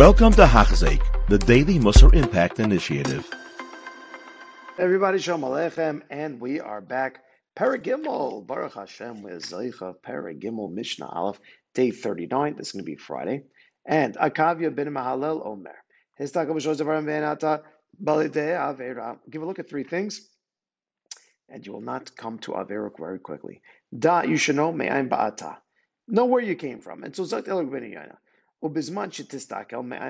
Welcome to Hachzeik, the Daily Musar Impact Initiative. Everybody, Shalom Aleichem, and we are back. Paragimel, Baruch Hashem, with Zeicha, Paragimel, Mishnah Aleph, day 39. This is going to be Friday. And Akavia bin Mahalel Omer. Give a look at three things, and you will not come to Averuk very quickly. Da, you should know, Me'aim Ba'ata. Know where you came from. And so Zakt Yana. Ubizman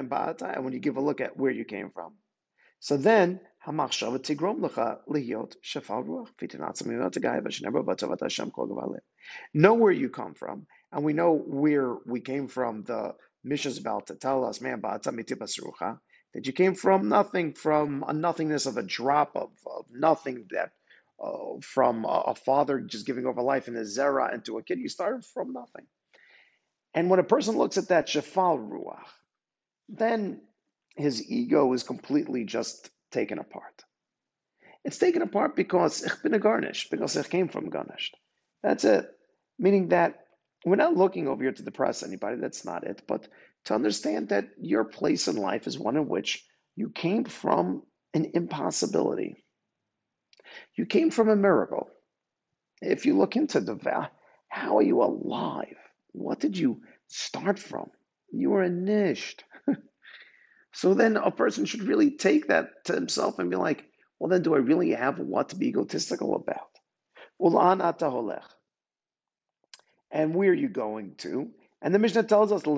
Ba'ata. And when you give a look at where you came from. So then, Tigrom Lecha Shafal Ruach Hashem Kol Gavalim. Know where you come from. And we know where we came from. The Mishnah is about to tell us, man, that you came from nothing, from a nothingness of a drop of, of nothing that uh, from a, a, father just giving over life in a zera into a kid. You started from nothing. And when a person looks at that shafal ruach, then his ego is completely just taken apart. It's taken apart because ich bin a gornisht, because it came from gornisht. That's it. Meaning that we're not looking over here to depress anybody. That's not it. But to understand that your place in life is one in which you came from an impossibility. You came from a miracle. If you look into the how are you alive? What did you start from? You were a so then a person should really take that to himself and be like, well, then do I really have what to be egotistical about? And where are you going to? And the Mishnah tells us that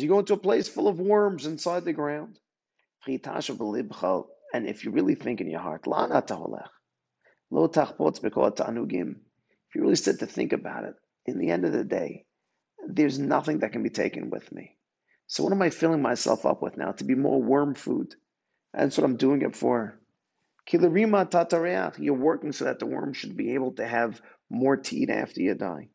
you go into a place full of worms inside the ground. And if you really think in your heart, you really sit to think about it, in the end of the day, there's nothing that can be taken with me. So what am I filling myself up with now? To be more worm food. That's what I'm doing it for. You're working so that the worm should be able to have more to eat after you die.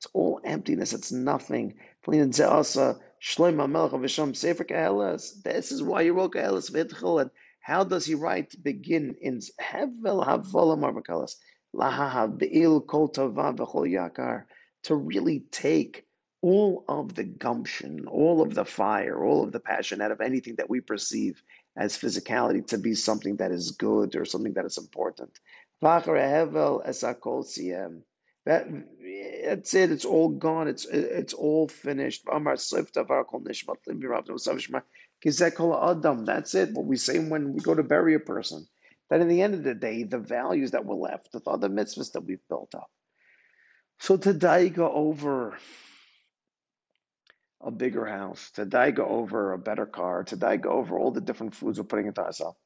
It's all emptiness, it's nothing. This is why you wrote Kaelis and how does he write? Begin in Hevel Havolam Yakar. To really take all of the gumption, all of the fire, all of the passion out of anything that we perceive as physicality to be something that is good or something that is important. That, that's it. It's all gone. It's it's all finished. That's it. What we say when we go to bury a person. That in the end of the day, the values that were left, the other mitzvahs that we've built up. So to go over a bigger house, to go over a better car, to go over all the different foods we're putting into ourselves.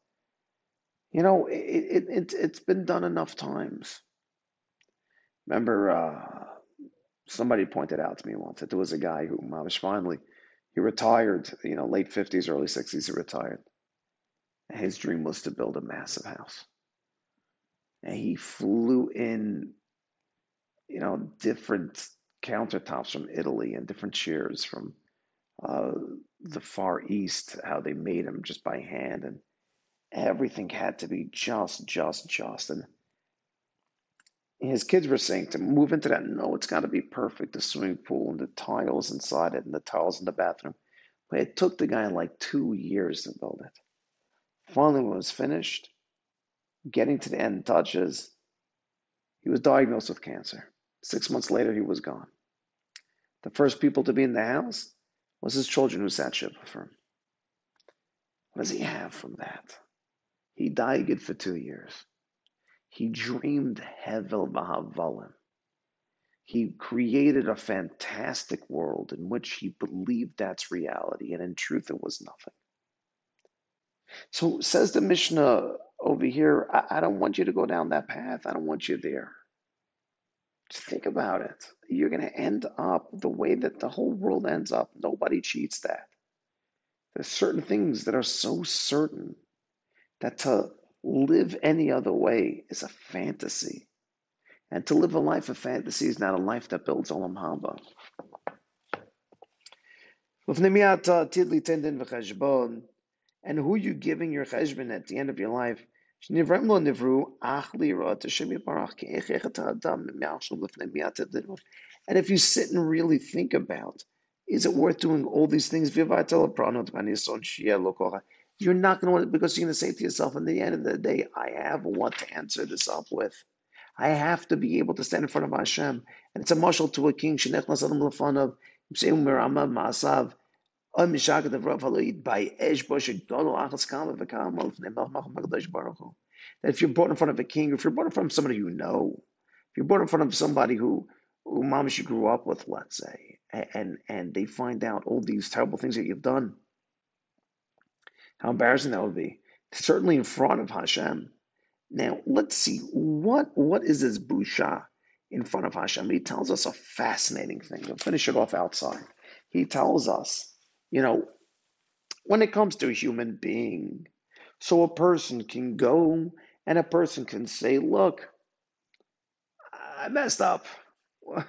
You know, it, it, it, it's been done enough times. Remember, uh, somebody pointed out to me once that there was a guy who, I was finally, he retired, you know, late 50s, early 60s, he retired. His dream was to build a massive house. And he flew in, you know, different countertops from Italy and different chairs from uh, the Far East, how they made them just by hand, and everything had to be just, just, just. And his kids were saying to move into that. No, it's got to be perfect. The swimming pool and the tiles inside it, and the tiles in the bathroom. But it took the guy like two years to build it. Finally, when it was finished, getting to the end touches, he was diagnosed with cancer. Six months later, he was gone. The first people to be in the house was his children who sat Shiva for him. What does he have from that? He died good for two years. He dreamed Hevel Vahavalim. He created a fantastic world in which he believed that's reality, and in truth, it was nothing. So says the Mishnah over here, I, I don't want you to go down that path. I don't want you there. Just think about it. You're going to end up the way that the whole world ends up. Nobody cheats that. There's certain things that are so certain that to live any other way is a fantasy. And to live a life of fantasy is not a life that builds Olam Haba. Uh, and who are you giving your cheshbon at the end of your life? And if you sit and really think about, is it worth doing all these things? You're not going to want it because you're going to say to yourself, in the end of the day, I have what to answer this up with. I have to be able to stand in front of Hashem. And it's a mashal to a king. That if you're brought in front of a king, if you're brought in front of somebody you know, if you're brought in front of somebody who, who mom you grew up with, let's say, and and they find out all these terrible things that you've done, how embarrassing that would be. Certainly in front of Hashem. Now let's see what what is this busha in front of Hashem. He tells us a fascinating thing. We'll finish it off outside. He tells us you know, when it comes to a human being, so a person can go and a person can say, Look, I messed up.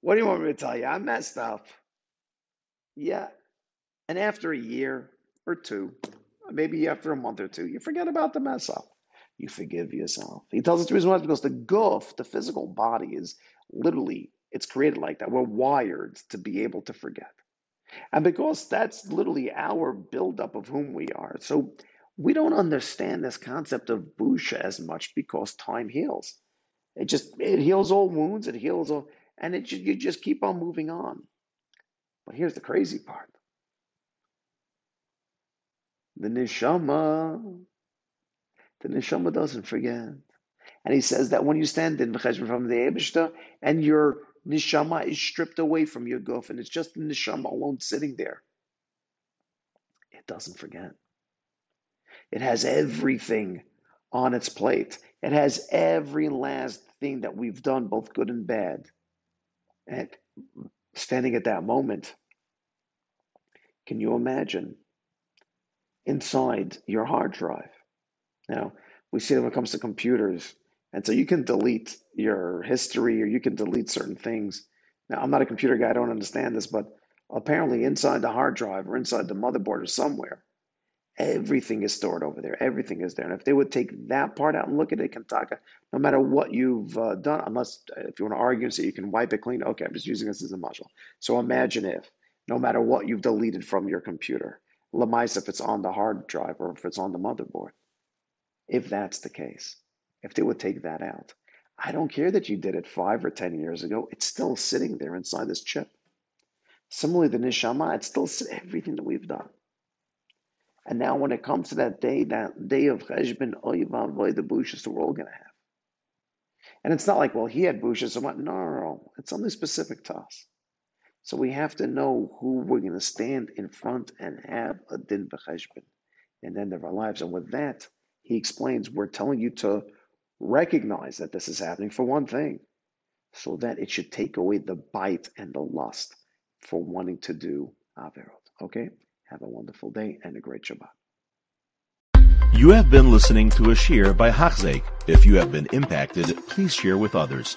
What do you want me to tell you? I messed up. Yeah. And after a year or two, maybe after a month or two, you forget about the mess up. You forgive yourself. He tells us the reason why is because the guf, the physical body, is literally it's created like that. We're wired to be able to forget. And because that's literally our buildup of whom we are. So we don't understand this concept of busha as much because time heals. It just it heals all wounds, it heals all and it you just keep on moving on. But here's the crazy part. The neshama, the neshama doesn't forget. And he says that when you stand in from the Eibishter and you're neshama is stripped away from your guf, and it's just the neshama alone sitting there. It doesn't forget. It has everything on its plate. It has every last thing that we've done, both good and bad. And standing at that moment, can you imagine inside your hard drive? Now, we see that when it comes to computers, and so you can delete your history or you can delete certain things. Now, I'm not a computer guy, I don't understand this, but apparently inside the hard drive or inside the motherboard or somewhere, everything is stored over there. Everything is there. And if they would take that part out and look at it, Kantaka, no matter what you've uh, done, unless uh, if you want to argue and say you can wipe it clean, okay, I'm just using this as a module. So imagine if, no matter what you've deleted from your computer, Lamais if it's on the hard drive or if it's on the motherboard, if that's the case if they would take that out. I don't care that you did it five or 10 years ago, it's still sitting there inside this chip. Similarly, the neshama, it's still everything that we've done. And now, when it comes to that day, that day of Cheshbon, oh, Oivav, the bushes that we're all going to have. And it's not like, well, he had bushes, so what? No, no, no. It's something specific to us. So we have to know who we're going to stand in front and have a din b'cheshbon the end of our lives. And with that, he explains, we're telling you to Recognize that this is happening for one thing, so that it should take away the bite and the lust for wanting to do Averot. Okay? Have a wonderful day and a great Shabbat. You have been listening to a shiur by Hachzeik. If you have been impacted, please share with others.